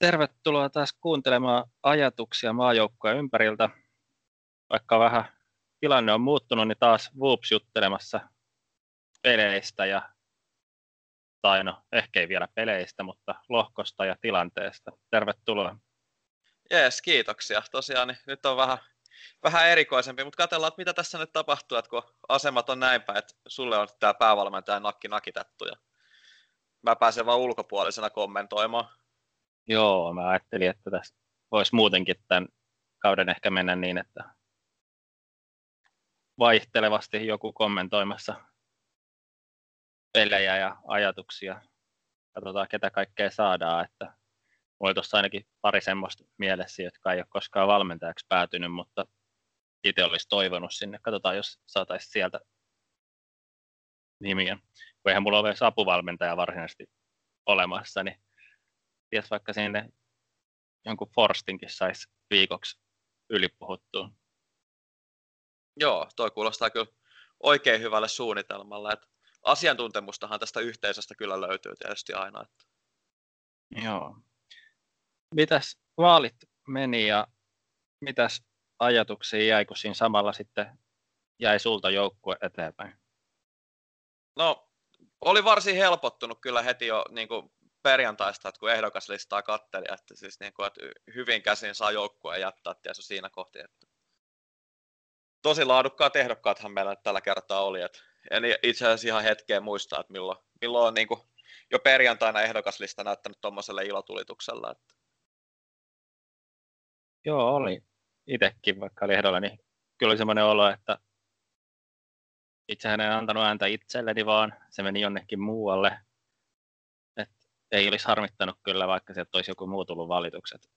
Tervetuloa taas kuuntelemaan ajatuksia maajoukkojen ympäriltä. Vaikka vähän tilanne on muuttunut, niin taas Whoops juttelemassa peleistä ja tai no, ehkä ei vielä peleistä, mutta lohkosta ja tilanteesta. Tervetuloa. Jees, kiitoksia. Tosiaan niin nyt on vähän, vähän erikoisempi, mutta katsellaan, mitä tässä nyt tapahtuu, että kun asemat on näin päin, että sulle on tämä päävalmentaja nakki nakitettu ja mä pääsen vaan ulkopuolisena kommentoimaan. Joo, mä ajattelin, että tässä voisi muutenkin tämän kauden ehkä mennä niin, että vaihtelevasti joku kommentoimassa pelejä ja ajatuksia. Katsotaan, ketä kaikkea saadaan. Että mulla tuossa ainakin pari semmoista mielessä, jotka ei ole koskaan valmentajaksi päätynyt, mutta itse olisi toivonut sinne. Katsotaan, jos saataisiin sieltä nimiä. Kun eihän mulla ole edes apuvalmentaja varsinaisesti olemassa, niin ties vaikka sinne jonkun Forstinkin saisi viikoksi ylipuhuttua. Joo, toi kuulostaa kyllä oikein hyvälle suunnitelmalle. Että asiantuntemustahan tästä yhteisöstä kyllä löytyy tietysti aina. Että... Joo. Mitäs vaalit meni ja mitäs ajatuksia jäi, kun siinä samalla sitten jäi sulta joukkue eteenpäin? No, oli varsin helpottunut kyllä heti jo niin kuin perjantaista, että kun ehdokaslistaa katteli, että, siis niin kuin, että hyvin käsin saa joukkueen jättää tietysti siinä kohti. Että tosi laadukkaat ehdokkaathan meillä tällä kertaa oli. Että en itse asiassa ihan hetkeen muista, että milloin, milloin on niin kuin jo perjantaina ehdokaslista näyttänyt tuommoiselle ilotulituksella. Että... Joo, oli itsekin, vaikka oli ehdolla, niin kyllä oli semmoinen olo, että itsehän en antanut ääntä itselleni, vaan se meni jonnekin muualle ei olisi harmittanut kyllä, vaikka sieltä olisi joku muu tullut valitukset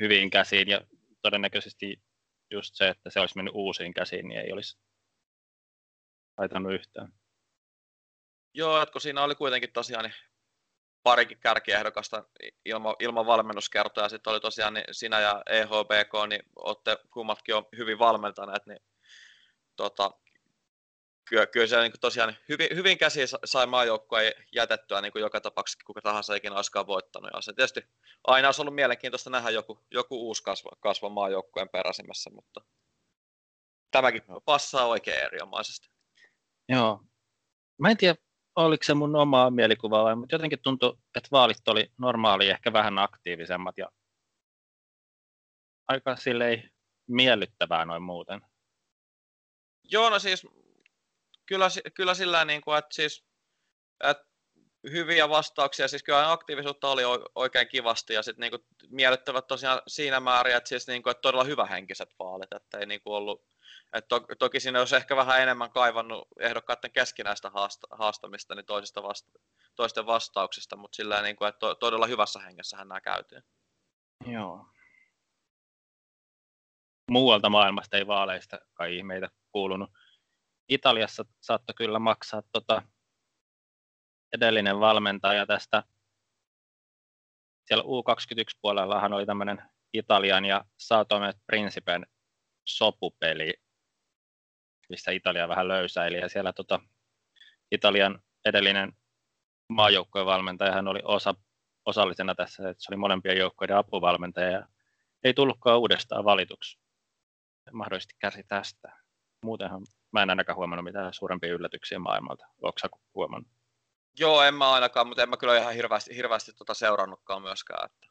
hyvin käsiin ja todennäköisesti just se, että se olisi mennyt uusiin käsiin, niin ei olisi haitannut yhtään. Joo, että kun siinä oli kuitenkin tosiaan niin parikin kärkiehdokasta ilman, ilman valmennuskertoja, sitten oli tosiaan niin sinä ja EHBK, niin olette kummatkin on hyvin valmentaneet, niin tota, kyllä, kyllä se niin tosiaan hyvin, hyvin käsi sai maajoukkoa jätettyä niin joka tapauksessa kuka tahansa ikinä olisikaan voittanut. Ja se tietysti aina olisi ollut mielenkiintoista nähdä joku, joku uusi kasva, kasva maajoukkojen peräsimessä, mutta tämäkin passaa oikein erinomaisesti. Joo. Mä en tiedä, oliko se mun omaa mielikuvaa vai, mutta jotenkin tuntui, että vaalit oli normaali ehkä vähän aktiivisemmat ja aika silleen miellyttävää noin muuten. Joo, no siis kyllä, kyllä sillä niin kuin, että siis, että hyviä vastauksia, siis kyllä aktiivisuutta oli oikein kivasti ja sitten niin miellyttävät tosiaan siinä määrin, että, siis niin kuin, että todella hyvähenkiset vaalit, että ei niin kuin ollut, että to, toki siinä olisi ehkä vähän enemmän kaivannut ehdokkaiden keskinäistä haasta, haastamista niin toisista vasta, toisten vastauksista, mutta sillä niin kuin, että to, todella hyvässä hengessähän nämä käytiin. Joo. Muualta maailmasta ei vaaleista kai ihmeitä kuulunut. Italiassa saattoi kyllä maksaa tota edellinen valmentaja tästä. Siellä U21-puolellahan oli tämmöinen Italian ja Saatomet Principen sopupeli, missä Italia vähän löysäili. Ja siellä tota, Italian edellinen maajoukkojen valmentaja hän oli osa, osallisena tässä, että se oli molempien joukkojen apuvalmentaja ja ei tullutkaan uudestaan valituksi. Mahdollisesti käsi tästä. Muutenhan mä en ainakaan huomannut mitään suurempia yllätyksiä maailmalta. Sä huomannut? Joo, en mä ainakaan, mutta en mä kyllä ihan hirveästi, hirveästi tuota seurannutkaan myöskään. Että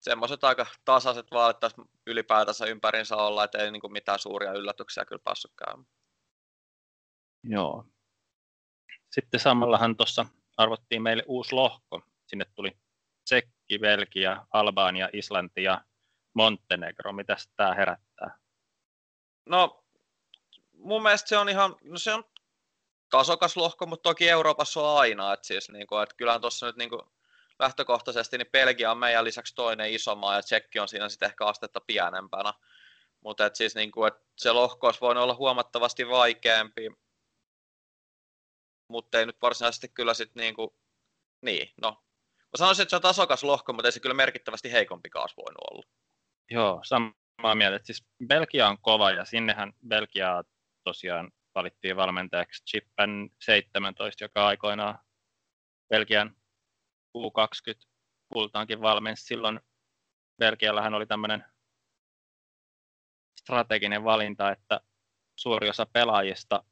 semmoiset aika tasaiset vaalit tässä ylipäätänsä ympärinsä olla, että ei niin mitään suuria yllätyksiä kyllä päässyt käymään. Joo. Sitten samallahan tuossa arvottiin meille uusi lohko. Sinne tuli Tsekki, Belgia, Albania, Islanti ja Montenegro. Mitäs tämä herättää? No mun mielestä se on ihan, no se on tasokas lohko, mutta toki Euroopassa on aina, että siis niin kuin, että kyllähän tuossa nyt niin kuin lähtökohtaisesti niin Belgia on meidän lisäksi toinen iso maa ja Tsekki on siinä sitten ehkä astetta pienempänä. Mutta et siis niin kuin, että se lohko olisi voinut olla huomattavasti vaikeampi, mutta ei nyt varsinaisesti kyllä sitten niin kuin, niin, no. Mä sanoisin, että se on tasokas lohko, mutta ei se kyllä merkittävästi heikompi kaas voinut olla. Joo, samaa mieltä. Siis Belgia on kova ja sinnehän Belgiaa tosiaan valittiin valmentajaksi Chippen 17, joka aikoinaan Belgian U20 kultaankin valmensi. Silloin Belgiallähän oli tämmöinen strateginen valinta, että suuri osa pelaajista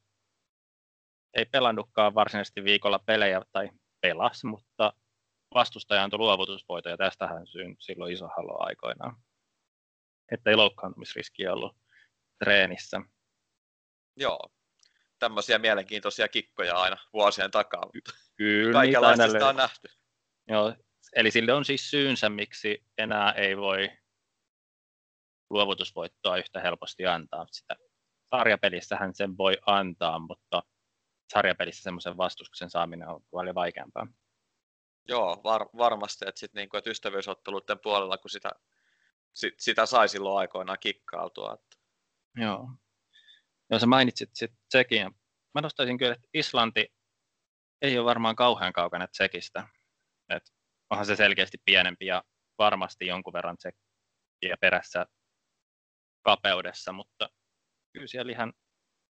ei pelannutkaan varsinaisesti viikolla pelejä tai pelas, mutta vastustaja antoi luovutusvoitoja. Tästähän syntyi silloin iso halo aikoinaan. Että ei loukkaantumisriskiä ollut treenissä. Joo, tämmöisiä mielenkiintoisia kikkoja aina vuosien takaa. Mutta Kyllä, kaikenlaista sitä on nähty. Joo, eli sille on siis syynsä, miksi enää ei voi luovutusvoittoa yhtä helposti antaa. Sitä sarjapelissähän sen voi antaa, mutta sarjapelissä semmoisen vastustuksen saaminen on paljon vaikeampaa. Joo, var, varmasti, että, sit niinku, että ystävyysotteluiden puolella, kun sitä, sit, sitä sai silloin aikoinaan kikkautua. Että... Joo. Joo, sä mainitsit sitten Tsekin. Mä nostaisin kyllä, että Islanti ei ole varmaan kauhean kaukana Tsekistä. Et onhan se selkeästi pienempi ja varmasti jonkun verran Tsekkiä perässä kapeudessa, mutta kyllä siellä ihan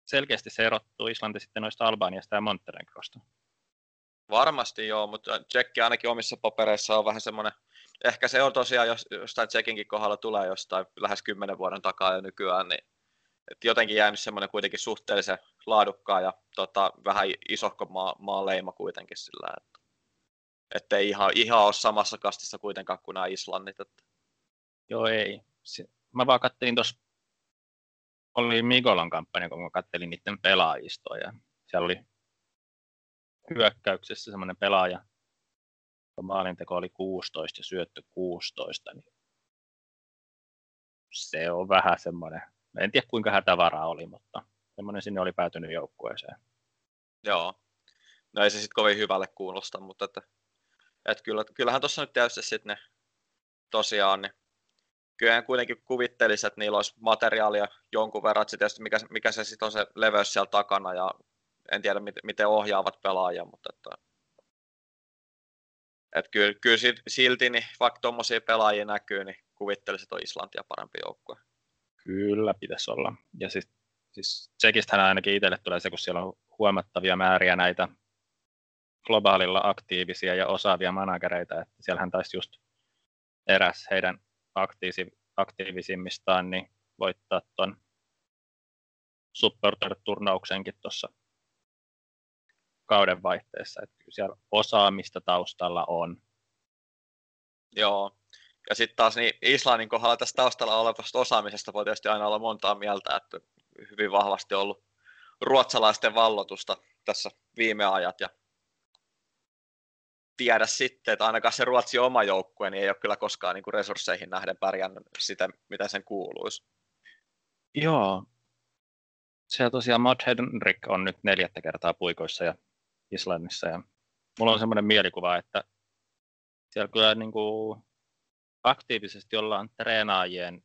selkeästi se erottuu Islanti sitten noista Albaniasta ja Montenegrosta. Varmasti joo, mutta Tsekki ainakin omissa papereissa on vähän semmoinen, ehkä se on tosiaan, jos jostain Tsekinkin kohdalla tulee jostain lähes kymmenen vuoden takaa jo nykyään, niin et jotenkin jäänyt semmoinen kuitenkin suhteellisen laadukkaan ja tota, vähän isohko maa, maan leima kuitenkin sillä, että ettei ihan, ihan ole samassa kastissa kuitenkaan kuin nämä Islannit. Että. Joo, ei. Mä vaan kattelin tuossa, oli Migolan kampanja, kun mä kattelin niiden pelaajistoa ja siellä oli hyökkäyksessä semmoinen pelaaja, maalinteko oli 16 ja syöttö 16, niin se on vähän semmoinen, en tiedä kuinka hätävaraa oli, mutta semmoinen sinne oli päätynyt joukkueeseen. Joo, no ei se sitten kovin hyvälle kuulosta, mutta että, että kyllä, kyllähän tuossa nyt tietysti sitten ne tosiaan, niin kyllä kuitenkin kuvittelisi, että niillä olisi materiaalia jonkun verran, että tietysti mikä, mikä se sitten on se leveys siellä takana ja en tiedä miten ohjaavat pelaajia, mutta että, että kyllä, kyllä silti, niin vaikka tuommoisia pelaajia näkyy, niin kuvittelisin, että on Islantia parempi joukkue. Kyllä pitäisi olla. Ja siis, siis Tsekistähän ainakin itselle tulee se, kun siellä on huomattavia määriä näitä globaalilla aktiivisia ja osaavia managereita, että siellähän taisi just eräs heidän aktiivisimmistaan niin voittaa tuon supporter-turnauksenkin tuossa kauden vaihteessa. Että kyllä siellä osaamista taustalla on. Joo. Ja sitten taas niin Islannin kohdalla tästä taustalla olevasta osaamisesta voi tietysti aina olla montaa mieltä, että hyvin vahvasti ollut ruotsalaisten vallotusta tässä viime ajat ja tiedä sitten, että ainakaan se Ruotsin oma joukkue niin ei ole kyllä koskaan niin kuin resursseihin nähden pärjännyt sitä, mitä sen kuuluisi. Joo. Se tosiaan Matt Henrik on nyt neljättä kertaa puikoissa ja Islannissa. Ja mulla on semmoinen mielikuva, että siellä kyllä niin kuin aktiivisesti ollaan treenaajien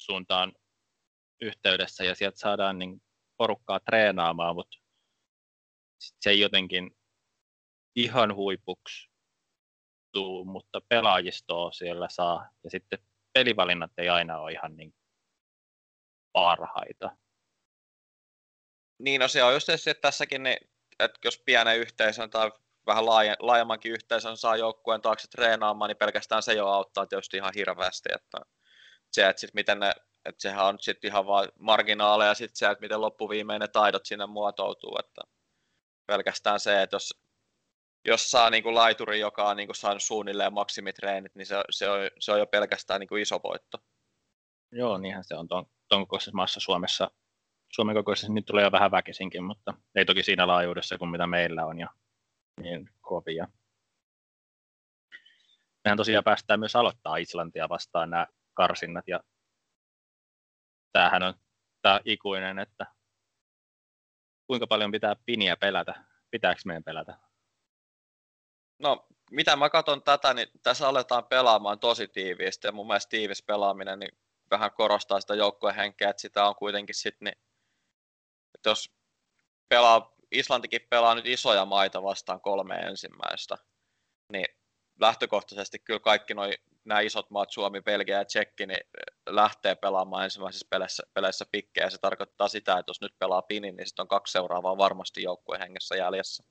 suuntaan yhteydessä ja sieltä saadaan niin porukkaa treenaamaan, mutta se ei jotenkin ihan huipuksi tuu, mutta pelaajistoa siellä saa ja sitten pelivalinnat ei aina ole ihan niin parhaita. Niin, no se on just se, että tässäkin, niin, että jos pienen yhteisön tai vähän laaje, laajemmankin yhteisön saa joukkueen taakse treenaamaan, niin pelkästään se jo auttaa tietysti ihan hirveästi. Että se, että sit miten ne, että sehän on sitten ihan vain marginaaleja, sitten se, että miten loppuviimein ne taidot sinne muotoutuu. Että pelkästään se, että jos, jos saa niin kuin laituri, joka on niin kuin saanut suunnilleen maksimitreenit, niin se, se, on, se on jo pelkästään niin kuin iso voitto. Joo, niinhän se on tuon, tuon kokoisessa maassa Suomessa Suomen kokoisessa nyt tulee jo vähän väkisinkin, mutta ei toki siinä laajuudessa kuin mitä meillä on ja niin kovia. Mehän tosiaan päästään myös aloittaa Islantia vastaan nämä karsinnat ja tämähän on tämä ikuinen, että kuinka paljon pitää piniä pelätä, pitääkö meidän pelätä? No, mitä mä katson tätä, niin tässä aletaan pelaamaan tosi tiiviisti ja mun mielestä tiivis pelaaminen niin vähän korostaa sitä joukkueen henkeä, että sitä on kuitenkin sitten niin että jos pelaa, Islantikin pelaa nyt isoja maita vastaan kolme ensimmäistä, niin lähtökohtaisesti kyllä kaikki noi, nämä isot maat, Suomi, Belgia ja Tsekki, niin lähtee pelaamaan ensimmäisissä peleissä, peleissä pikkejä. Ja se tarkoittaa sitä, että jos nyt pelaa pinin, niin sitten on kaksi seuraavaa varmasti joukkueen hengessä jäljessä.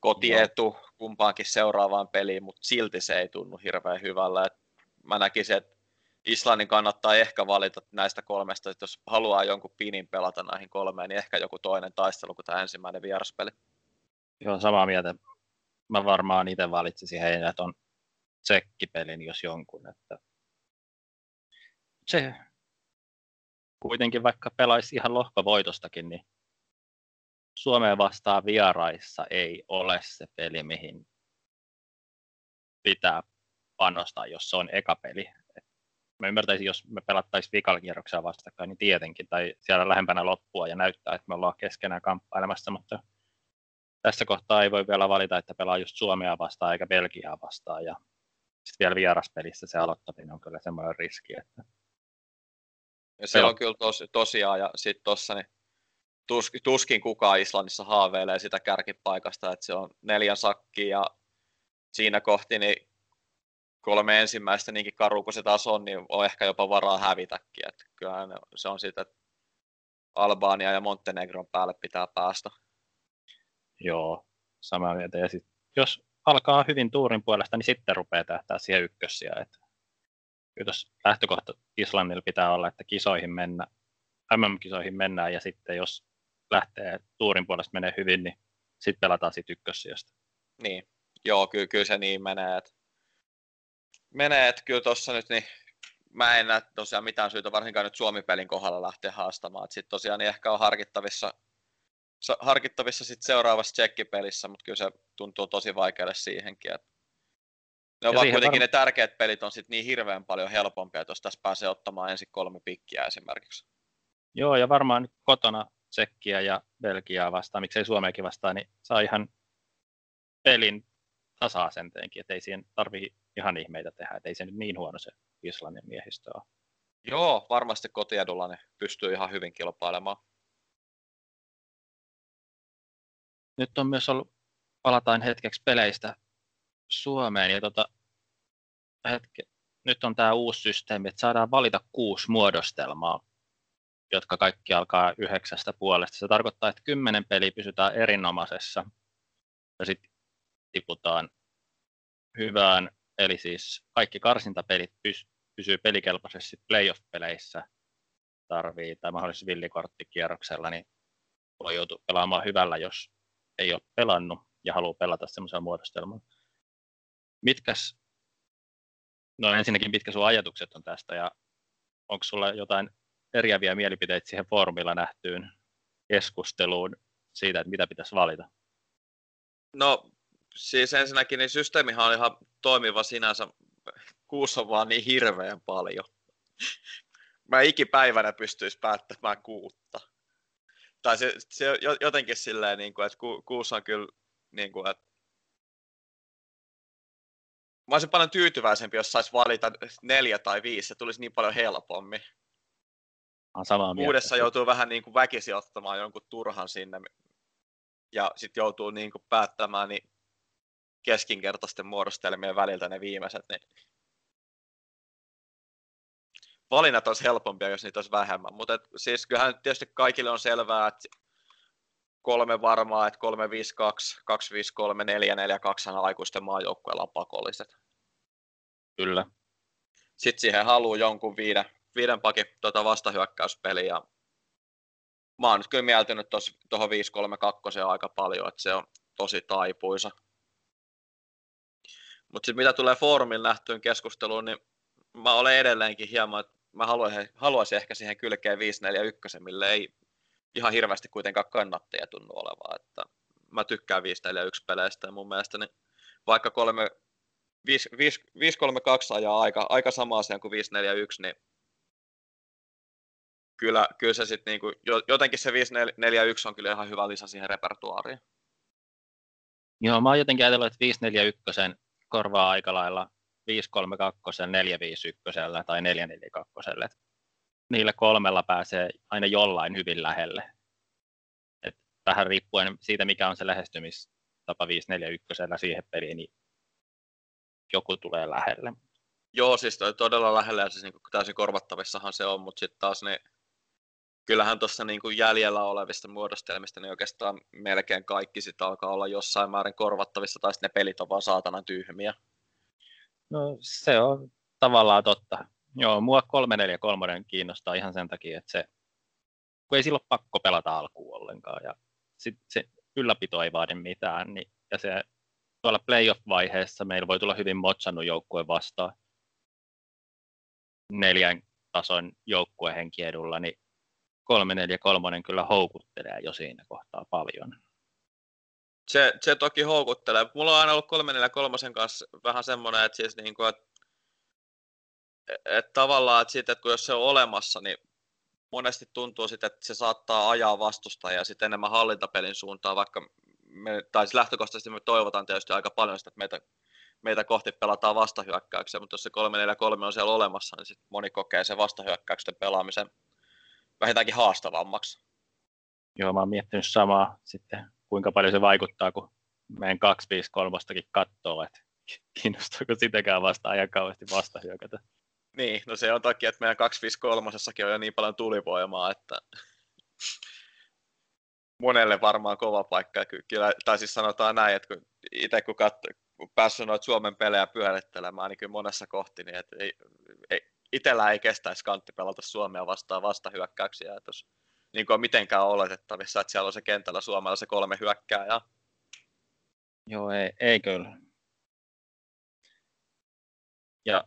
kotietu Joo. kumpaankin seuraavaan peliin, mutta silti se ei tunnu hirveän hyvällä. Et mä näkisin, että Islannin kannattaa ehkä valita näistä kolmesta, että jos haluaa jonkun pinin pelata näihin kolmeen, niin ehkä joku toinen taistelu kuin tämä ensimmäinen vieraspeli. Joo, samaa mieltä. Mä varmaan itse valitsisin heidät on tsekkipelin, jos jonkun. Että se kuitenkin vaikka pelaisi ihan lohkovoitostakin, niin Suomeen vastaan vieraissa ei ole se peli, mihin pitää panostaa, jos se on eka peli. Mä ymmärtäisin, jos me pelattaisiin vikalla kierroksella vastakkain, niin tietenkin, tai siellä lähempänä loppua ja näyttää, että me ollaan keskenään kamppailemassa, mutta tässä kohtaa ei voi vielä valita, että pelaa just Suomea vastaan eikä Belgiaa vastaan, ja sitten vielä vieraspelissä se aloittaminen on kyllä semmoinen riski, että ja se on kyllä tos, tosiaan, ja sitten tuossa niin tus, tuskin kukaan Islannissa haaveilee sitä kärkipaikasta, että se on neljän sakki ja siinä kohti niin kolme ensimmäistä niinkin karu kuin se taas on, niin on ehkä jopa varaa hävitäkin. Että kyllähän se on sitä, että Albania ja Montenegron päälle pitää päästä. Joo, samaa mieltä. Ja sit, jos alkaa hyvin tuurin puolesta, niin sitten rupeaa tähtää siihen ykkössiä. Että jos lähtökohta Islannilla pitää olla, että kisoihin mennä, MM-kisoihin mennään ja sitten jos lähtee tuurin puolesta menee hyvin, niin sitten pelataan siitä ykkössijasta. Niin, joo, kyllä, kyllä se niin menee. Että menee, että kyllä tuossa nyt niin mä en näe tosiaan mitään syytä varsinkaan nyt Suomi-pelin kohdalla lähteä haastamaan. Sitten tosiaan niin ehkä on harkittavissa, harkittavissa sit seuraavassa tsekkipelissä, mutta kyllä se tuntuu tosi vaikealle siihenkin. Että ne ovat kuitenkin var... ne tärkeät pelit on sitten niin hirveän paljon helpompia, että jos tässä pääsee ottamaan ensin kolme pikkiä esimerkiksi. Joo, ja varmaan nyt kotona Tsekkiä ja Belgiaa vastaan, miksei Suomeakin vastaan, niin saa ihan pelin tasa-asenteenkin, että ei siihen tarvii ihan ihmeitä tehdä, että ei se nyt niin huono se Islannin miehistö ole. Joo, varmasti kotiedulla ne pystyy ihan hyvin kilpailemaan. Nyt on myös ollut, palataan hetkeksi peleistä Suomeen ja tota, hetke, nyt on tämä uusi systeemi, että saadaan valita kuusi muodostelmaa, jotka kaikki alkaa yhdeksästä puolesta. Se tarkoittaa, että kymmenen peliä pysytään erinomaisessa ja sitten tiputaan hyvään, eli siis kaikki karsintapelit pys- pysyy pelikelpoisesti playoff-peleissä tarvii tai mahdollisesti villikorttikierroksella, niin voi joutua pelaamaan hyvällä, jos ei ole pelannut ja haluaa pelata semmoisella muodostelmalla. Mitkäs, no ensinnäkin mitkä sun ajatukset on tästä ja onko sulla jotain eriäviä mielipiteitä siihen foorumilla nähtyyn keskusteluun siitä, että mitä pitäisi valita? No siis ensinnäkin niin systeemihan on ihan toimiva sinänsä. Kuussa on vaan niin hirveän paljon. Mä ikipäivänä pystyisi päättämään kuutta. Tai se, se jotenkin silleen, niin kuin, että ku, kuussa on kyllä, niin kuin, että Mä olisin paljon tyytyväisempi, jos saisi valita neljä tai viisi, se tulisi niin paljon helpommin. samaa Uudessa joutuu vähän niin kuin väkisin ottamaan jonkun turhan sinne ja sitten joutuu niin kuin päättämään niin keskinkertaisten muodostelmien väliltä ne viimeiset. Niin valinnat olisi helpompia, jos niitä olisi vähemmän. Mutta siis kyllähän tietysti kaikille on selvää, että kolme varmaa, että 352, 253, 442 aikuisten maajoukkueella on pakolliset. Kyllä. Sitten siihen haluaa jonkun viiden, viiden pakin tuota vastahyökkäyspeliä. Mä oon nyt kyllä mieltynyt tuohon 532 aika paljon, että se on tosi taipuisa. Mutta sitten mitä tulee foorumilla nähtyyn keskusteluun, niin mä olen edelleenkin hieman, että mä haluaisin, haluaisin ehkä siihen kylkeen 541, mille ei ihan hirveästi kuitenkaan kannattajia tunnu olevaa. Että mä tykkään 541 peleistä ja mun mielestä niin vaikka 3, 5, 5, 532 ajaa aika, aika sama asia kuin 541, niin kyllä, kyllä se sitten niinku, jotenkin se 541 on kyllä ihan hyvä lisä siihen repertuaariin. Joo, mä oon jotenkin ajatellut, että 541 korvaa aika lailla 532, 451 tai 442 niillä kolmella pääsee aina jollain hyvin lähelle. Et vähän riippuen siitä, mikä on se lähestymistapa 541 siihen peliin, niin joku tulee lähelle. Joo, siis todella lähelle ja siis niin täysin korvattavissahan se on, mutta sitten taas ne, kyllähän tuossa niin kuin jäljellä olevista muodostelmista niin oikeastaan melkein kaikki sitä alkaa olla jossain määrin korvattavissa, tai ne pelit on vaan saatana tyhmiä. No se on tavallaan totta. Joo, mua 343 kiinnostaa ihan sen takia, että se, kun ei silloin pakko pelata alkuun ollenkaan, ja sit se ylläpito ei vaadi mitään, niin, ja se tuolla playoff-vaiheessa meillä voi tulla hyvin motsannut joukkue vastaan neljän tason joukkuehenki edulla, niin 343 kyllä houkuttelee jo siinä kohtaa paljon. Se, se toki houkuttelee. Mulla on aina ollut 343 kanssa vähän semmoinen, että, siis niin kuin, että, että tavallaan, että, siitä, että kun jos se on olemassa, niin monesti tuntuu sitten, että se saattaa ajaa vastustajaa sitten enemmän hallintapelin suuntaan, vaikka me, tai siis lähtökohtaisesti me toivotaan tietysti aika paljon sitä, että meitä, meitä kohti pelataan vastahyökkäyksiä, mutta jos se 3-4-3 on siellä olemassa, niin sit moni kokee sen vastahyökkäyksen pelaamisen vähintäänkin haastavammaksi. Joo, mä oon miettinyt samaa sitten, kuinka paljon se vaikuttaa, kun meidän 253 katsoo, että kiinnostaako sitäkään vasta ajan kauheasti vastahyökätä. Niin, no se on takia, että meidän 253 on jo niin paljon tulivoimaa, että monelle varmaan kova paikka. Kyllä, tai siis sanotaan näin, että kun itse kun, katso, kun päässyt noita Suomen pelejä pyörittelemään, niin kyllä monessa kohti, niin että ei, ei, itsellä ei kestäisi kantti pelata Suomea vastaan vastahyökkäyksiä, että jos niin kuin on mitenkään oletettavissa, että siellä on se kentällä Suomella se kolme hyökkääjää. Joo, ei, ei kyllä. Ja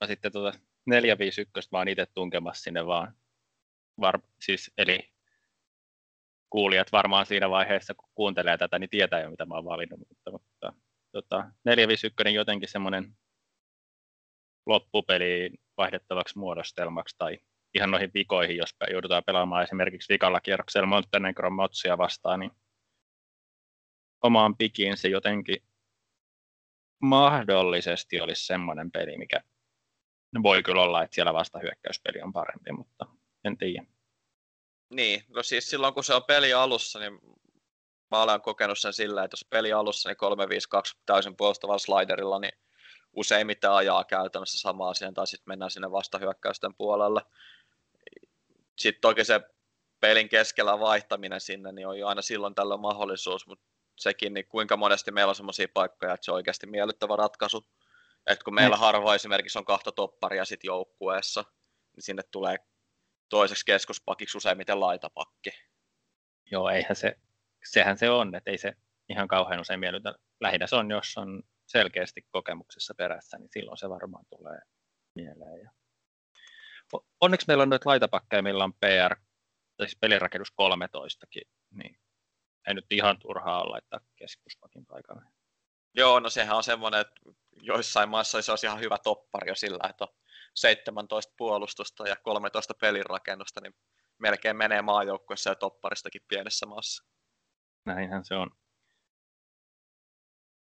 mä sitten tuota 451 vaan itse tunkemassa sinne vaan, var, siis, eli kuulijat varmaan siinä vaiheessa, kun kuuntelee tätä, niin tietää jo, mitä mä oon valinnut. Mutta, mutta tota, 451 jotenkin semmoinen loppupeli vaihdettavaksi muodostelmaksi tai ihan noihin vikoihin, jos joudutaan pelaamaan esimerkiksi vikalla kierroksella Montenegron Motsia vastaan, niin omaan pikiin se jotenkin mahdollisesti olisi semmoinen peli, mikä voi kyllä olla, että siellä vasta hyökkäyspeli on parempi, mutta en tiedä. Niin, no siis silloin kun se on peli alussa, niin mä olen kokenut sen sillä, että jos peli alussa, niin 3-5-2 täysin puolustavalla sliderilla, niin useimmiten ajaa käytännössä sama asian, tai sitten mennään sinne vastahyökkäysten puolelle. Sitten toki se pelin keskellä vaihtaminen sinne, niin on jo aina silloin tällöin mahdollisuus, mutta sekin, niin kuinka monesti meillä on sellaisia paikkoja, että se on oikeasti miellyttävä ratkaisu. Että kun meillä mm. harvoin esimerkiksi on kahta topparia sit joukkueessa, niin sinne tulee toiseksi keskuspakiksi useimmiten laitapakki. Joo, eihän se, sehän se on, että ei se ihan kauhean usein miellytä. Lähinnä se on, jos on selkeästi kokemuksessa perässä, niin silloin se varmaan tulee mieleen. Ja... Onneksi meillä on noita laitapakkeja, millä on PR, tai siis pelirakennus 13 niin ei nyt ihan turhaa laittaa keskuspakin paikalle. Joo, no sehän on semmoinen, että joissain maissa se olisi ihan hyvä toppari jo sillä, että on 17 puolustusta ja 13 pelirakennusta, niin melkein menee maajoukkuessa ja topparistakin pienessä maassa. Näinhän se on.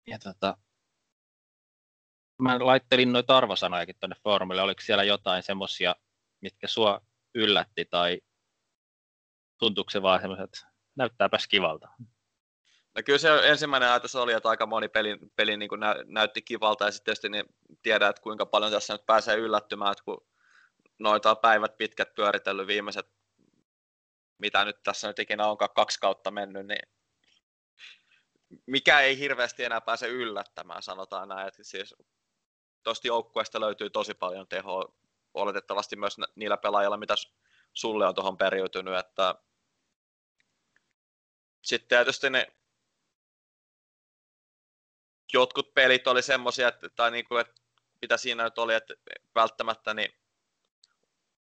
Ja tota, mä laittelin noita arvosanojakin tuonne foorumille. Oliko siellä jotain semmoisia, mitkä sua yllätti tai tuntuuko se vaan semmoiset, näyttääpäs kivalta? No kyllä se ensimmäinen ajatus oli, että aika moni peli, peli niin kuin nä, näytti kivalta ja sitten tietysti niin tiedät, että kuinka paljon tässä nyt pääsee yllättymään, että kun noita päivät pitkät pyöritellyt viimeiset, mitä nyt tässä nyt ikinä onkaan kaksi kautta mennyt, niin mikä ei hirveästi enää pääse yllättämään, sanotaan näin. Että siis tuosta joukkueesta löytyy tosi paljon tehoa, oletettavasti myös niillä pelaajilla, mitä sulle on tuohon periytynyt, että sitten tietysti ne jotkut pelit oli semmoisia, että, tai niin kuin, että mitä siinä nyt oli, että välttämättä niin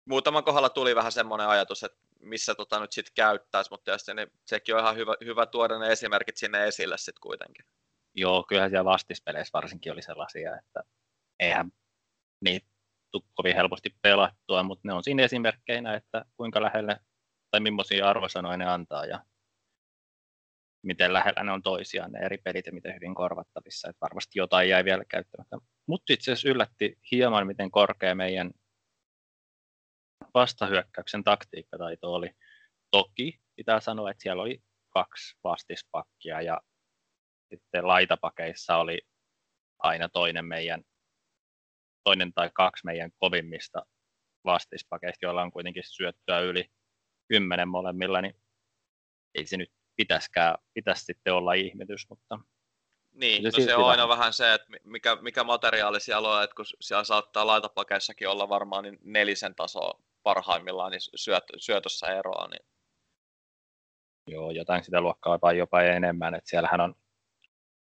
muutaman kohdalla tuli vähän semmoinen ajatus, että missä tota nyt sitten käyttäisi, mutta tietysti niin sekin on ihan hyvä, hyvä tuoda ne esimerkit sinne esille sitten kuitenkin. Joo, kyllähän siellä vastispeleissä varsinkin oli sellaisia, että eihän niitä tule kovin helposti pelattua, mutta ne on siinä esimerkkeinä, että kuinka lähelle tai millaisia arvosanoja ne antaa ja miten lähellä ne on toisiaan ne eri pelit ja miten hyvin korvattavissa. Että varmasti jotain jäi vielä käyttämättä. Mutta itse asiassa yllätti hieman, miten korkea meidän vastahyökkäyksen taktiikkataito oli. Toki pitää sanoa, että siellä oli kaksi vastispakkia ja sitten laitapakeissa oli aina toinen meidän toinen tai kaksi meidän kovimmista vastispakeista, joilla on kuitenkin syöttöä yli kymmenen molemmilla, niin ei se nyt pitäisikään, pitäisi sitten olla ihmetys, mutta niin, se, no se on aina vähän. se, että mikä, mikä materiaali siellä on, että kun siellä saattaa laitapakeissakin olla varmaan niin nelisen tasoa parhaimmillaan, niin syöt, syötössä eroa. Niin... Joo, jotain sitä luokkaa vai jopa enemmän, että siellähän on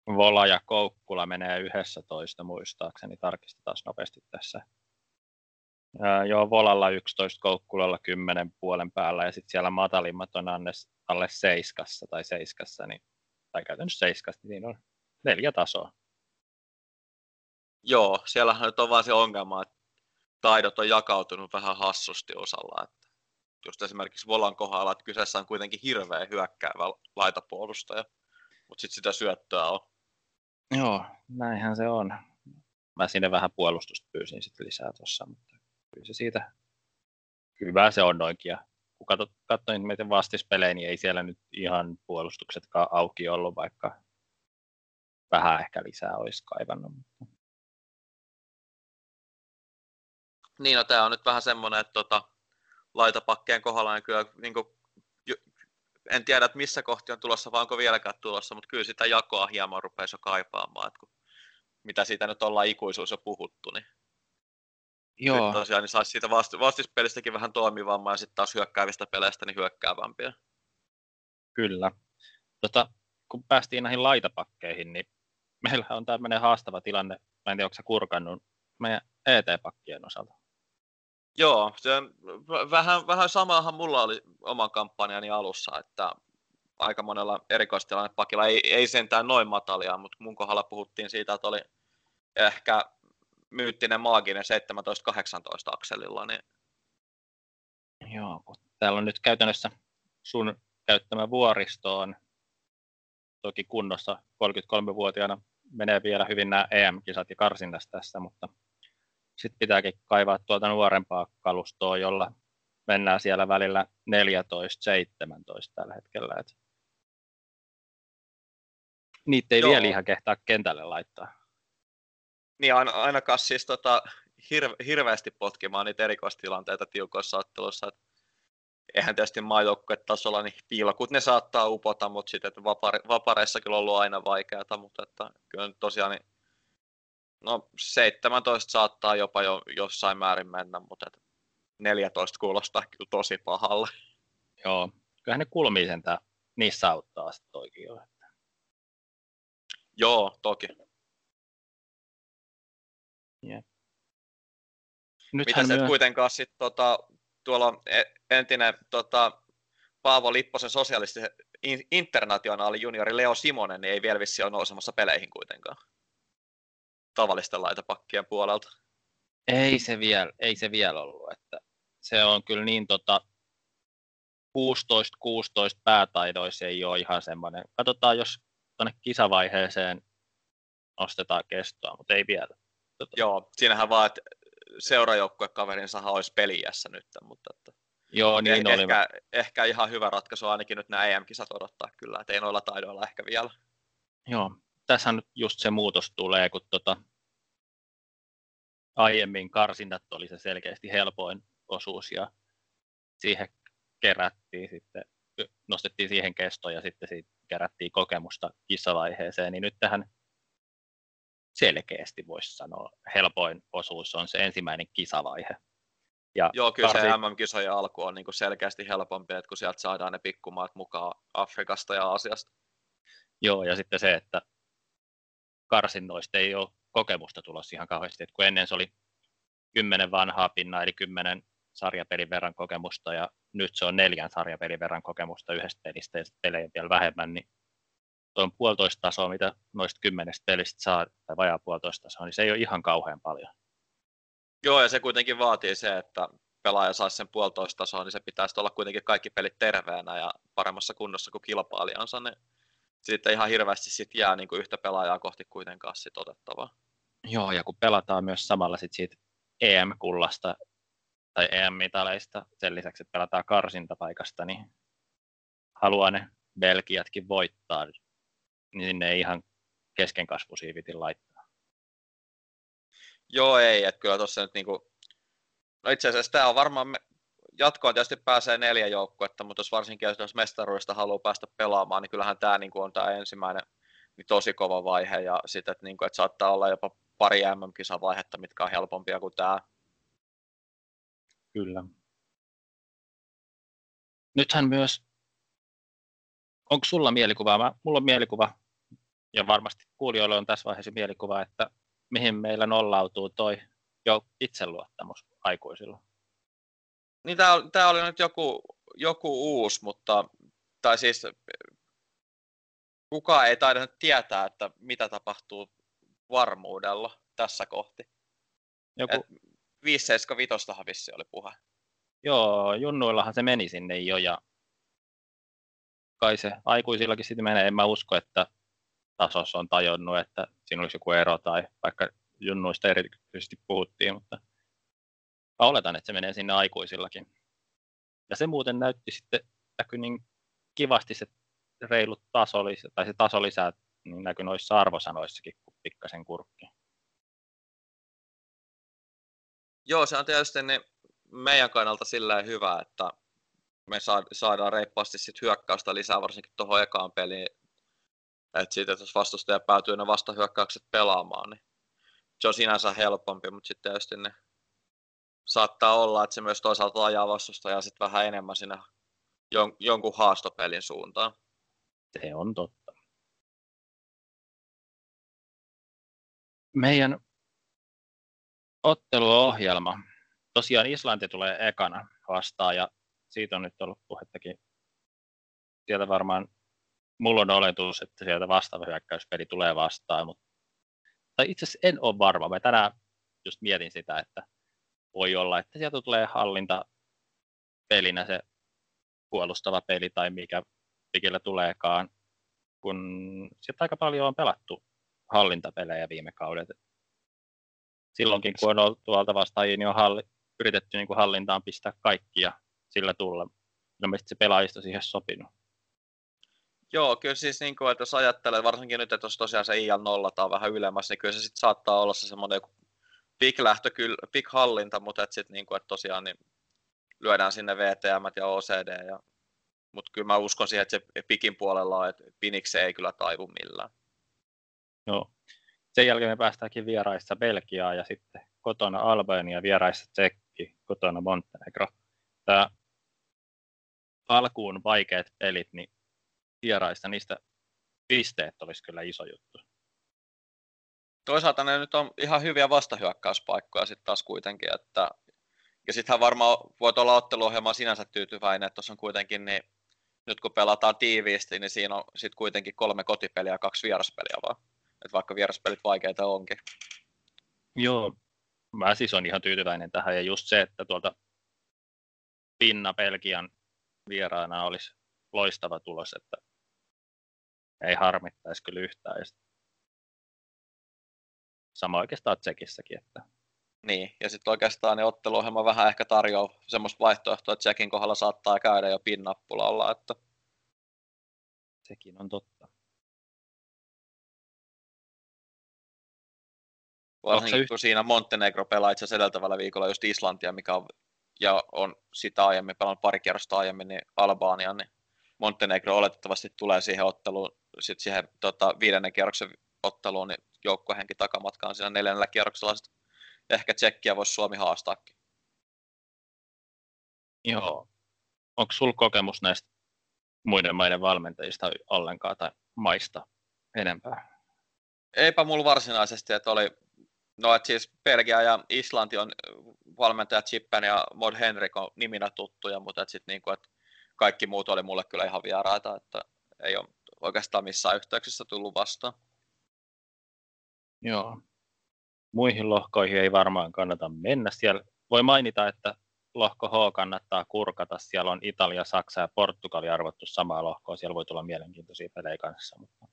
Vola ja Koukkula menee yhdessä toista muistaakseni, tarkistetaan nopeasti tässä. Ää, joo, Volalla 11, Koukkulalla 10 puolen päällä ja sitten siellä matalimmat on annes, alle seiskassa tai seiskassa, niin, tai käytännössä seiskassa, niin on neljä tasoa. Joo, siellähän nyt on vaan se ongelma, että taidot on jakautunut vähän hassusti osalla. Että just esimerkiksi Volan kohdalla, että kyseessä on kuitenkin hirveä hyökkäävä laitapuolustaja, mutta sitten sitä syöttöä on. Joo, näinhän se on. Mä sinne vähän puolustusta pyysin sitten lisää tuossa, mutta kyllä se siitä hyvä se on noinkin. Ja kun katsoin meidän vastispelejä, niin ei siellä nyt ihan puolustuksetkaan auki ollut, vaikka vähän ehkä lisää olisi kaivannut. Niin, no tämä on nyt vähän semmoinen, että tota, laitapakkeen kohdalla niin kyllä niin kuin, en tiedä, että missä kohti on tulossa, vai onko vieläkään tulossa, mutta kyllä sitä jakoa hieman rupeisi jo kaipaamaan, että kun, mitä siitä nyt ollaan ikuisuus jo puhuttu, niin Joo. Nyt tosiaan niin saisi siitä vast- vastispelistäkin vähän toimivammaa ja sitten taas hyökkäävistä peleistä niin hyökkäävämpiä. Kyllä. Tota, kun päästiin näihin laitapakkeihin, niin meillä on tämmöinen haastava tilanne, mä en tiedä, onko se kurkannut meidän ET-pakkien osalta. Joo, se vähän, vähän samahan mulla oli oman kampanjani alussa, että aika monella erikoistilannepakilla ei, ei sentään noin matalia, mutta mun kohdalla puhuttiin siitä, että oli ehkä myyttinen maaginen 17-18 akselilla. Niin... Joo, kun täällä on nyt käytännössä sun käyttämä vuoristo on toki kunnossa 33-vuotiaana menee vielä hyvin nämä EM-kisat ja karsinnat tässä, mutta sitten pitääkin kaivaa tuolta nuorempaa kalustoa, jolla mennään siellä välillä 14-17 tällä hetkellä. Et niitä ei Joo. vielä ihan kehtaa kentälle laittaa. Niin ainakaan siis tota, hirve, hirveästi potkimaan niitä erikoistilanteita tiukoissa otteluissa. Et eihän tietysti maajoukkuetasolla niin piilokut ne saattaa upota, mutta sitten vapare, vapareissa kyllä on ollut aina vaikeaa, mutta että kyllä tosiaan niin, no 17 saattaa jopa jo jossain määrin mennä, mutta että 14 kuulostaa kyllä tosi pahalle. Joo, kyllähän ne kulmii sentään, niissä auttaa sitten toikin jo. Joo, toki. Yeah. Mitä se myö... kuitenkaan sitten tota, tuolla e, entinen tota, Paavo Lipposen sosiaalisten internationaali juniori Leo Simonen niin ei vielä vissi ole nousemassa peleihin kuitenkaan tavallisten laitapakkien puolelta. Ei se vielä, ei se vielä ollut, että se on kyllä niin tota, 16-16 päätaidoissa ei ole ihan semmoinen. Katsotaan, jos tuonne kisavaiheeseen nostetaan kestoa, mutta ei vielä. Tota. Joo, siinähän vaan, että seurajoukkuekaverinsa olisi peliässä nyt, mutta että Joo, niin eh- ehkä, oli. ehkä ihan hyvä ratkaisu ainakin nyt nämä EM-kisat odottaa kyllä, että ei noilla taidoilla ehkä vielä. Joo, tässä nyt just se muutos tulee, kun tota, aiemmin karsinnat oli se selkeästi helpoin osuus ja siihen kerättiin sitten, nostettiin siihen kesto ja sitten siitä kerättiin kokemusta kissavaiheeseen, niin nyt tähän selkeästi voisi sanoa helpoin osuus on se ensimmäinen kisavaihe. Ja Joo, kyllä karsi... se MM-kisojen alku on niin kuin selkeästi helpompi, että kun sieltä saadaan ne pikkumaat mukaan Afrikasta ja Aasiasta. Joo, ja sitten se, että karsinnoista ei ole kokemusta tulossa ihan kauheasti, että kun ennen se oli kymmenen vanhaa pinnaa, eli kymmenen sarjapelin verran kokemusta, ja nyt se on neljän sarjapelin verran kokemusta yhdestä pelistä, ja pelejä vielä vähemmän, niin tuo on puolitoista tasoa, mitä noista kymmenestä pelistä saa, tai vajaa puolitoista tasoa, niin se ei ole ihan kauhean paljon. Joo, ja se kuitenkin vaatii se, että pelaaja saisi sen puolitoista tasoa, niin se pitäisi olla kuitenkin kaikki pelit terveenä ja paremmassa kunnossa kuin kilpailijansa, niin sitten ihan hirveästi sit jää niin kuin yhtä pelaajaa kohti kuitenkaan sit otettavaa. Joo, ja kun pelataan myös samalla sit siitä EM-kullasta tai EM-mitaleista, sen lisäksi, että pelataan karsintapaikasta, niin haluaa ne Belgiatkin voittaa, niin sinne ei ihan keskenkasvuisia laittaa. Joo, ei, että kyllä tuossa nyt niinku, no itse asiassa tämä on varmaan me, jatkoon tietysti pääsee neljä joukkuetta, mutta jos varsinkin jos mestaruudesta haluaa päästä pelaamaan, niin kyllähän tämä niin kuin on tämä ensimmäinen niin tosi kova vaihe ja sitten, että, niin kuin, että saattaa olla jopa pari MM-kisavaihetta, mitkä on helpompia kuin tämä. Kyllä. Nythän myös, onko sulla mielikuva? Mä, mulla on mielikuva, ja varmasti kuulijoilla on tässä vaiheessa mielikuva, että mihin meillä nollautuu toi jo itseluottamus aikuisilla. Niin tämä, tämä oli nyt joku, joku uusi, mutta tai siis kukaan ei taida nyt tietää, että mitä tapahtuu varmuudella tässä kohti. Joku... 575 vissi oli puhe. Joo, junnuillahan se meni sinne jo ja kai se aikuisillakin sitten menee. En mä usko, että tasossa on tajonnut, että siinä olisi joku ero tai vaikka junnuista erityisesti puhuttiin, mutta mä oletan, että se menee sinne aikuisillakin. Ja se muuten näytti sitten, näkyi niin kivasti se reilut tasolisä, tai se tasolisä niin näkyi noissa arvosanoissakin, kun pikkasen kurkki. Joo, se on tietysti niin meidän kannalta sillä hyvä, että me saadaan reippaasti sit hyökkäystä lisää, varsinkin tuohon ekaan peliin. Että siitä, että jos vastustaja päätyy ne vastahyökkäykset pelaamaan, niin se on sinänsä helpompi, mutta sitten tietysti ne saattaa olla, että se myös toisaalta ajaa vastustajaa sitten vähän enemmän sinne jon- jonkun haastopelin suuntaan. Se on totta. Meidän otteluohjelma. Tosiaan Islanti tulee ekana vastaan ja siitä on nyt ollut puhettakin. Sieltä varmaan mulla on oletus, että sieltä vastaava hyökkäyspeli tulee vastaan, mutta tai itse asiassa en ole varma. Mä tänään just mietin sitä, että voi olla, että sieltä tulee hallinta pelinä se puolustava peli tai mikä pikillä tuleekaan, kun sieltä aika paljon on pelattu hallintapelejä viime kaudet. Silloinkin, kun on ollut tuolta vastaajia, niin on halli, yritetty niin kuin hallintaan pistää kaikkia sillä tulla. Ilmeisesti se pelaajista siihen sopinut. Joo, kyllä siis niin kuin, että jos ajattelee, varsinkin nyt, että jos tosiaan se IL nollataan vähän ylemmässä, niin kyllä se sitten saattaa olla se semmoinen big lähtö, kyllä, big hallinta, mutta että sitten niin kuin, että tosiaan niin lyödään sinne VTM ja OCD. Ja, mutta kyllä mä uskon siihen, että se pikin puolella on, että Pinix ei kyllä taivu millään. Joo. Sen jälkeen me päästäänkin vieraissa Belgiaa ja sitten kotona Albania, vieraissa Tsekki, kotona Montenegro. Tämä alkuun vaikeat pelit, niin vieraista niistä pisteet olisi kyllä iso juttu. Toisaalta ne nyt on ihan hyviä vastahyökkäyspaikkoja sitten taas kuitenkin, että ja sittenhän varmaan voit olla otteluohjelmaa sinänsä tyytyväinen, että tuossa on kuitenkin niin, nyt kun pelataan tiiviisti, niin siinä on sitten kuitenkin kolme kotipeliä ja kaksi vieraspeliä vaan. Että vaikka vieraspelit vaikeita onkin. Joo, mä siis on ihan tyytyväinen tähän ja just se, että tuolta Pinna Belgian vieraana olisi loistava tulos, että ei harmittaisi kyllä yhtään. Ja sama oikeastaan Tsekissäkin. Että... Niin, ja sitten oikeastaan ne otteluohjelma vähän ehkä tarjoaa semmoista vaihtoehtoa, että Tsekin kohdalla saattaa käydä jo pinnappulalla. Että... Sekin on totta. Varsinkin kun siinä Montenegro pelaa itse edeltävällä viikolla just Islantia, mikä on, ja on sitä aiemmin pelannut pari kierrosta aiemmin, niin Albania, niin Montenegro oletettavasti tulee siihen otteluun, sitten siihen tota, viidennen kierroksen otteluun, niin joukkuehenki takamatkaan siinä neljännellä kierroksella. Sit ehkä Tsekkiä voisi Suomi haastaakin. Joo. Onko sinulla kokemus näistä muiden maiden valmentajista ollenkaan tai maista enempää? Eipä mulla varsinaisesti, että oli, no että siis Belgia ja Islanti on valmentaja Chippen ja Mod Henrik on niminä tuttuja, mutta että sitten niinku, että kaikki muut oli mulle kyllä ihan vieraita, että ei ole oikeastaan missään yhteyksissä tullut vastaan. Joo. Muihin lohkoihin ei varmaan kannata mennä. Siellä voi mainita, että lohko H kannattaa kurkata. Siellä on Italia, Saksa ja Portugali arvottu samaa lohkoa. Siellä voi tulla mielenkiintoisia pelejä kanssa, mutta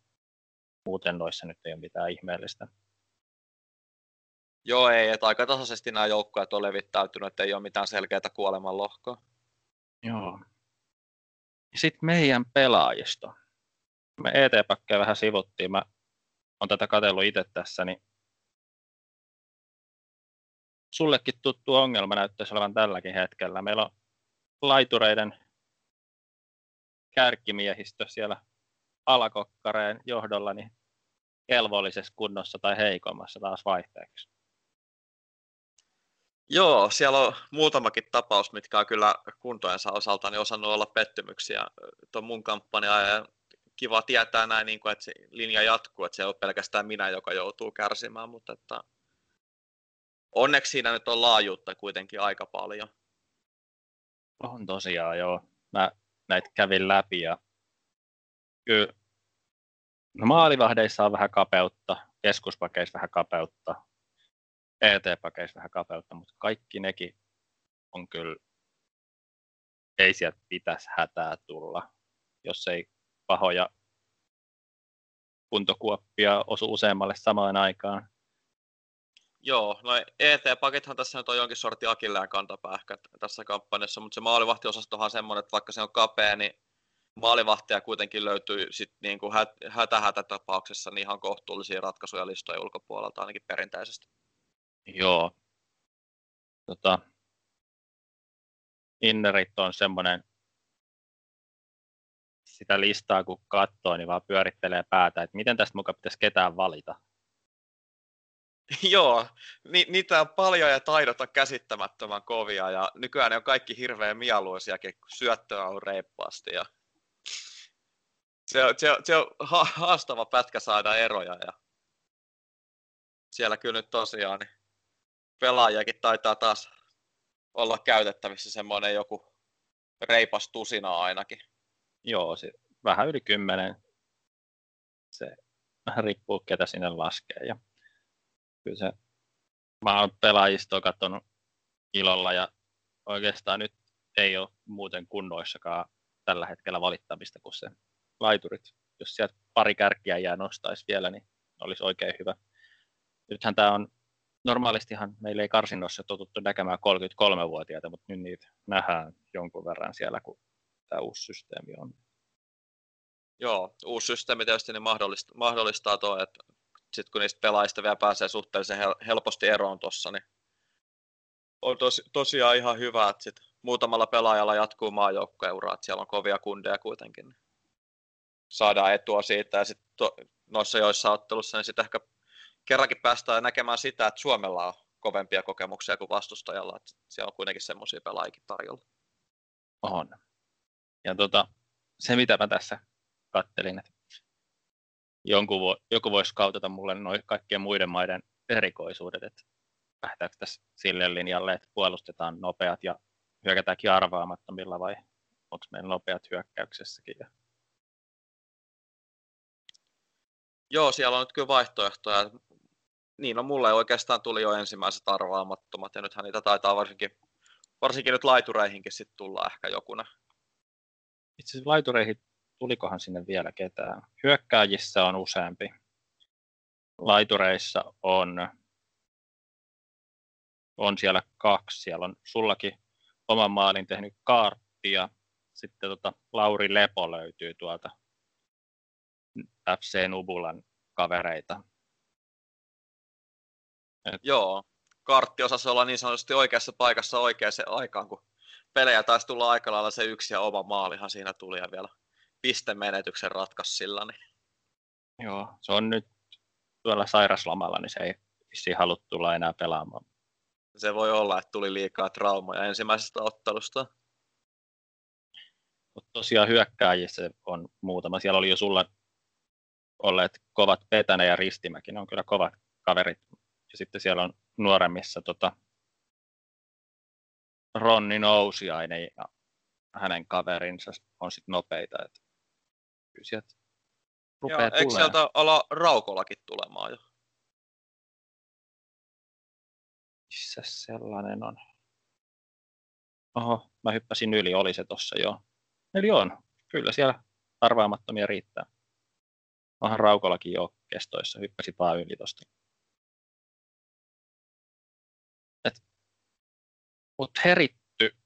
muuten noissa nyt ei ole mitään ihmeellistä. Joo, ei, että aika tasaisesti nämä joukkueet on levittäytynyt, että ei ole mitään selkeää kuoleman lohkoa. Joo. Sitten meidän pelaajisto. Me ET-pakkeja vähän sivuttiin. Mä on tätä katsellut itse tässä, niin sullekin tuttu ongelma näyttäisi olevan tälläkin hetkellä. Meillä on laitureiden kärkimiehistö siellä alakokkareen johdolla niin kelvollisessa kunnossa tai heikommassa taas vaihteeksi? Joo, siellä on muutamakin tapaus, mitkä on kyllä kuntojensa osalta niin osannut olla pettymyksiä tuon mun kampanjaan. Ja kiva tietää näin, niin kuin, että se linja jatkuu, että se ei ole pelkästään minä, joka joutuu kärsimään, mutta että onneksi siinä nyt on laajuutta kuitenkin aika paljon. On tosiaan, joo. Mä näitä kävin läpi ja kyllä no maalivahdeissa on vähän kapeutta, keskuspakeissa vähän kapeutta, ET-pakeissa vähän kapeutta, mutta kaikki nekin on kyllä, ei sieltä pitäisi hätää tulla, jos ei pahoja kuntokuoppia osu useammalle samaan aikaan. Joo, no ET-pakethan tässä nyt on jonkin sortin akilleen kantapäähkä tässä kampanjassa, mutta se maalivahtiosastohan on semmoinen, että vaikka se on kapea, niin maalivahtia kuitenkin löytyy sit niin kuin hätä-hätä-tapauksessa niin ihan kohtuullisia ratkaisuja listojen ulkopuolelta ainakin perinteisesti. Joo. Tota, Innerit on semmoinen, sitä listaa kun katsoo, niin vaan pyörittelee päätä, että miten tästä mukaan pitäisi ketään valita. Joo, ni, niitä on paljon ja taidot on käsittämättömän kovia ja nykyään ne on kaikki hirveän mieluisiakin, kun syöttöä on reippaasti ja se on, se, on, se on haastava pätkä saada eroja ja siellä kyllä nyt tosiaan niin pelaajakin taitaa taas olla käytettävissä semmoinen joku reipas tusina ainakin. Joo, se, vähän yli kymmenen. Se vähän riippuu, ketä sinne laskee. Ja kyllä se, mä oon pelaajistoa katsonut ilolla ja oikeastaan nyt ei ole muuten kunnoissakaan tällä hetkellä valittamista kuin se laiturit. Jos sieltä pari kärkiä jää nostaisi vielä, niin olisi oikein hyvä. Nythän tämä on normaalistihan meillä ei karsinnossa totuttu näkemään 33-vuotiaita, mutta nyt niitä nähdään jonkun verran siellä, kun tämä uusi systeemi on. Joo, uusi systeemi tietysti niin mahdollistaa, mahdollistaa tuo, että sitten kun niistä pelaajista vielä pääsee suhteellisen helposti eroon tuossa, niin on tos, tosiaan ihan hyvä, että sit muutamalla pelaajalla jatkuu maajoukkoeura, että siellä on kovia kundeja kuitenkin. Niin saadaan etua siitä ja sitten noissa joissa ottelussa, niin sitten ehkä kerrankin päästään näkemään sitä, että Suomella on kovempia kokemuksia kuin vastustajalla, että siellä on kuitenkin semmoisia pelaajia tarjolla. On. Ja tota, se, mitä mä tässä kattelin, että jonkun vo, joku voisi kautata mulle noin kaikkien muiden maiden erikoisuudet, että lähdetäänkö tässä sille linjalle, että puolustetaan nopeat ja hyökätäänkin arvaamattomilla vai onko meillä nopeat hyökkäyksessäkin. Ja... Joo, siellä on nyt kyllä vaihtoehtoja niin, no mulle oikeastaan tuli jo ensimmäiset arvaamattomat, ja nythän niitä taitaa varsinkin, varsinkin nyt laitureihinkin sitten tulla ehkä jokuna. Itse asiassa laitureihin tulikohan sinne vielä ketään. Hyökkääjissä on useampi. Laitureissa on, on siellä kaksi. Siellä on sullakin oman maalin tehnyt kaartti ja sitten tota, Lauri Lepo löytyy tuolta FC Nubulan kavereita. Et... Joo, kartti osasi olla niin sanotusti oikeassa paikassa oikeaan aikaan, kun pelejä taisi tulla aika lailla se yksi ja oma maalihan siinä tuli ja vielä pistemenetyksen ratkaisi sillä. Niin. Joo, se on nyt tuolla sairaslomalla, niin se ei vissiin halua tulla enää pelaamaan. Se voi olla, että tuli liikaa traumoja ensimmäisestä ottelusta. Mutta tosiaan hyökkääjissä on muutama. Siellä oli jo sulla olleet kovat Petänen ja Ristimäki. Ne on kyllä kovat kaverit ja sitten siellä on nuoremmissa tota, Ronni Nousiainen ja hänen kaverinsa on sitten nopeita. Että kyllä sieltä rupeaa Joo, eikö sieltä ala Raukolakin tulemaan jo? Missä sellainen on? Oho, mä hyppäsin yli, oli se tossa jo. Eli on, kyllä siellä arvaamattomia riittää. Onhan Raukolakin jo kestoissa, hyppäsi vaan yli tosta. Mutta heritty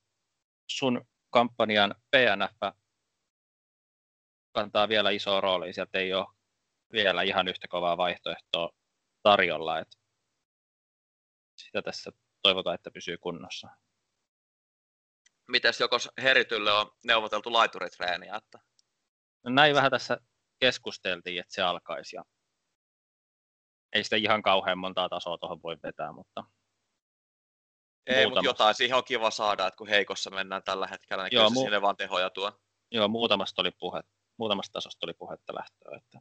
sun kampanjan PNF kantaa vielä iso rooli. Sieltä ei ole vielä ihan yhtä kovaa vaihtoehtoa tarjolla. Et sitä tässä toivotaan, että pysyy kunnossa. Mites joko Heritylle on neuvoteltu laituritreeniä? Että... No näin vähän tässä keskusteltiin, että se alkaisi. Ja ei sitä ihan kauhean montaa tasoa tuohon voi vetää, mutta... Ei, mutta jotain siihen on kiva saada, että kun heikossa mennään tällä hetkellä, niin Joo, kyllä mu- sinne vaan tehoja tuo. Joo, muutamasta, oli puhe, muutamasta tasosta oli puhetta lähtöä, että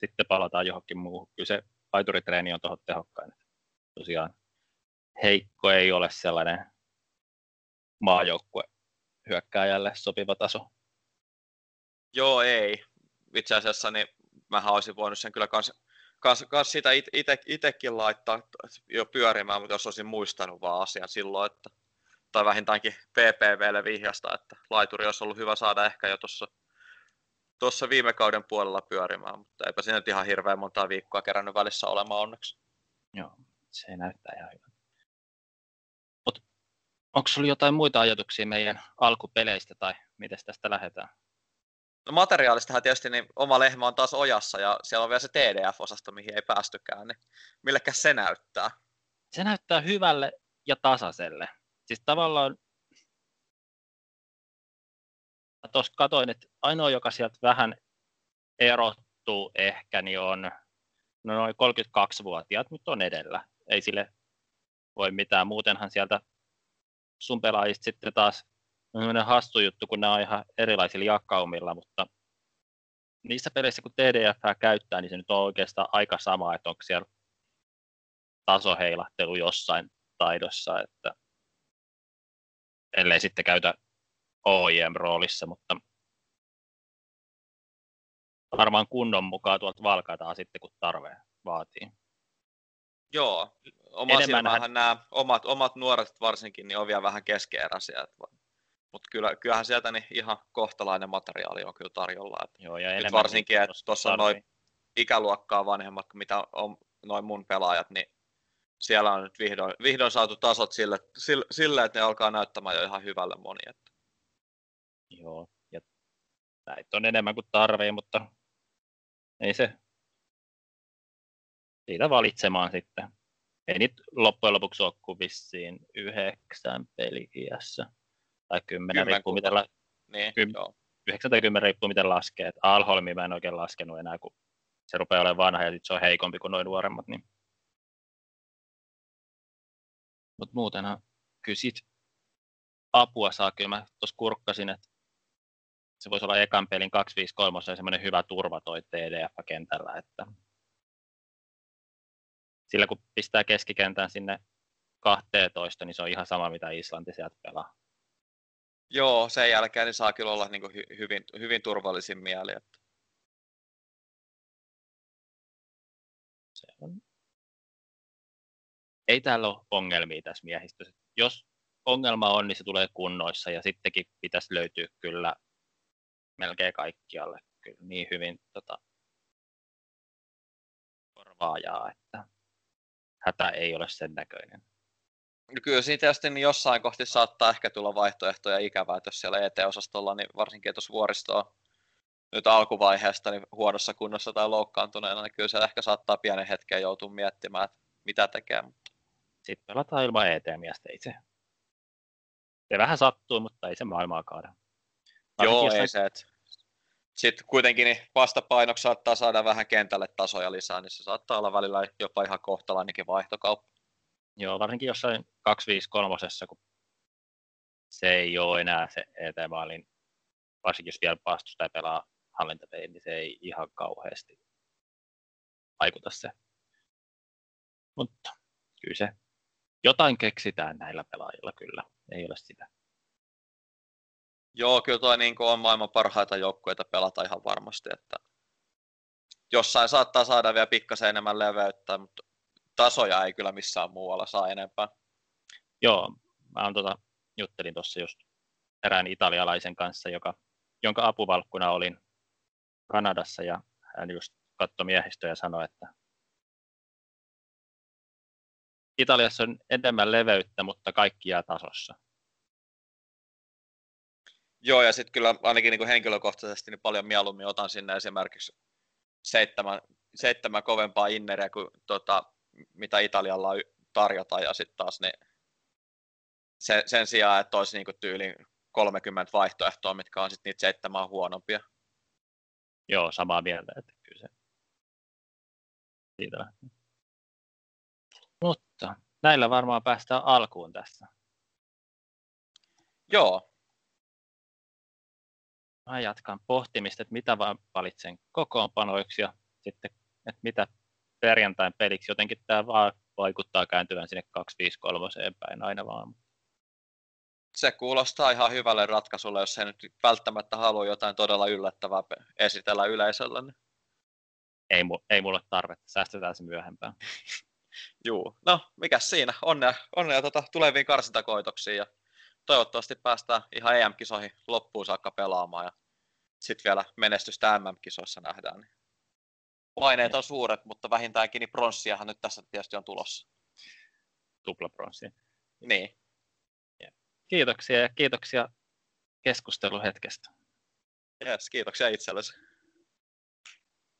sitten palataan johonkin muuhun. Kyllä se laituritreeni on tuohon tehokkain. Tosiaan heikko ei ole sellainen maajoukkue hyökkääjälle sopiva taso. Joo, ei. Itse asiassa niin mähän olisin voinut sen kyllä kans, kans, kans sitä ite, itekin laittaa jo pyörimään, mutta jos olisin muistanut vaan asian silloin, että tai vähintäänkin PPVlle vihjasta, että laituri olisi ollut hyvä saada ehkä jo tuossa tuossa viime kauden puolella pyörimään, mutta eipä siinä nyt ihan hirveän montaa viikkoa kerännyt välissä olemaan onneksi. Joo, se näyttää ihan hyvältä. Onko sinulla jotain muita ajatuksia meidän alkupeleistä tai miten tästä lähdetään? No materiaalistahan tietysti niin oma lehmä on taas ojassa ja siellä on vielä se TDF-osasto, mihin ei päästykään, niin millekä se näyttää? Se näyttää hyvälle ja tasaiselle. Siis tavallaan tuossa katoin, että ainoa, joka sieltä vähän erottuu ehkä, niin on no noin 32-vuotiaat, mutta on edellä. Ei sille voi mitään. Muutenhan sieltä sun pelaajista sitten taas sellainen hassu juttu, kun nämä on ihan erilaisilla jakaumilla, mutta niissä peleissä, kun TDF käyttää, niin se nyt on oikeastaan aika sama, että onko siellä tasoheilahtelu jossain taidossa, että ellei sitten käytä OIM-roolissa, mutta varmaan kunnon mukaan tuolta valkataan sitten, kun tarve vaatii. Joo, oma Enemmän... nämä omat, omat nuoret varsinkin niin on vielä vähän keskeeräisiä. Mutta kyllä, kyllähän sieltä niin ihan kohtalainen materiaali on kyllä tarjolla. Että Joo, ja nyt varsinkin, että tuossa on noin ikäluokkaa vanhemmat, mitä on noin mun pelaajat, niin siellä on nyt vihdoin, vihdoin saatu tasot sille, sille, sille, että ne alkaa näyttämään jo ihan hyvälle moni. Että. Joo, ja näitä on enemmän kuin tarvii, mutta ei se siitä valitsemaan sitten. Ei nyt loppujen lopuksi ole kuin vissiin yhdeksän pelikiässä. Tai kymmenen, riippuu miten, la... niin, Kym... joo. tai riippuu miten laskee. Et Alholmi mä en oikein laskenut enää, kun se rupeaa olemaan vanha ja sit se on heikompi kuin noin nuoremmat. Niin... Mutta muutenhan kyllä sit apua saa. Kyllä mä tuossa kurkkasin, että se voisi olla ekan pelin 253 ja semmoinen hyvä turva toi TDF-kentällä, että sillä kun pistää keskikentän sinne 12, niin se on ihan sama, mitä Islanti sieltä pelaa. Joo, sen jälkeen niin saa kyllä olla niin kuin hy- hyvin, hyvin turvallisin mieli. Että... Se on. Ei täällä ole ongelmia tässä miehistössä. Jos ongelma on, niin se tulee kunnoissa ja sittenkin pitäisi löytyä kyllä melkein kaikkialle kyllä niin hyvin tota, korvaajaa, että hätä ei ole sen näköinen. Kyllä siinä tietysti niin jossain kohti saattaa ehkä tulla vaihtoehtoja ikävää, että jos siellä ET-osastolla, niin varsinkin jos vuoristoa nyt alkuvaiheesta niin huonossa kunnossa tai loukkaantuneena, niin kyllä se ehkä saattaa pienen hetken joutua miettimään, että mitä tekee. Mutta... Sitten pelataan ilman ET-miestä itse. Se vähän sattuu, mutta ei se maailmaa kaada. Joo, ei se. Et... Sitten kuitenkin niin vastapainoksi saattaa saada vähän kentälle tasoja lisää, niin se saattaa olla välillä jopa ihan kohtalainenkin vaihtokauppa. Joo, varsinkin jossain 253, kun se ei ole enää se ET-maalin, varsinkin jos vielä vastustaja pelaa hallintapeliin, niin se ei ihan kauheasti vaikuta se. Mutta kyllä se jotain keksitään näillä pelaajilla kyllä, ei ole sitä. Joo, kyllä tuo niin on maailman parhaita joukkueita pelata ihan varmasti, että jossain saattaa saada vielä pikkasen enemmän leveyttä, mutta tasoja ei kyllä missään muualla saa enempää. Joo, mä on tota, juttelin tuossa just erään italialaisen kanssa, joka, jonka apuvalkkuna olin Kanadassa ja hän just katsoi miehistöä ja sanoi, että Italiassa on enemmän leveyttä, mutta kaikki jää tasossa. Joo, ja sitten kyllä ainakin niin kuin henkilökohtaisesti niin paljon mieluummin otan sinne esimerkiksi seitsemän, seitsemän kovempaa inneriä kuin tota, mitä Italialla on tarjota, ja sitten taas ne sen, sen sijaan, että olisi niin tyyli 30 vaihtoehtoa, mitkä on sitten niitä seitsemän huonompia. Joo, samaa mieltä, että kyllä se siitä lähtee. Mutta näillä varmaan päästään alkuun tässä. Joo. Mä jatkan pohtimista, että mitä valitsen kokoonpanoiksi ja sitten, että mitä perjantain peliksi. Jotenkin tämä vaan vaikuttaa kääntyvän sinne 253 päin aina vaan. Se kuulostaa ihan hyvälle ratkaisulle, jos se nyt välttämättä halua jotain todella yllättävää esitellä yleisölle. Niin ei, ei mulle tarvetta, säästetään se myöhempään. Juu, no mikä siinä, onnea, onnea tota, tuleviin karsintakoitoksiin ja toivottavasti päästään ihan EM-kisoihin loppuun saakka pelaamaan ja sitten vielä menestystä MM-kisoissa nähdään. Niin. Paineet on suuret, mutta vähintäänkin niin pronssiahan nyt tässä tietysti on tulossa. Tupla pronssi. Niin. Kiitoksia ja kiitoksia keskusteluhetkestä. Yes, kiitoksia itsellesi.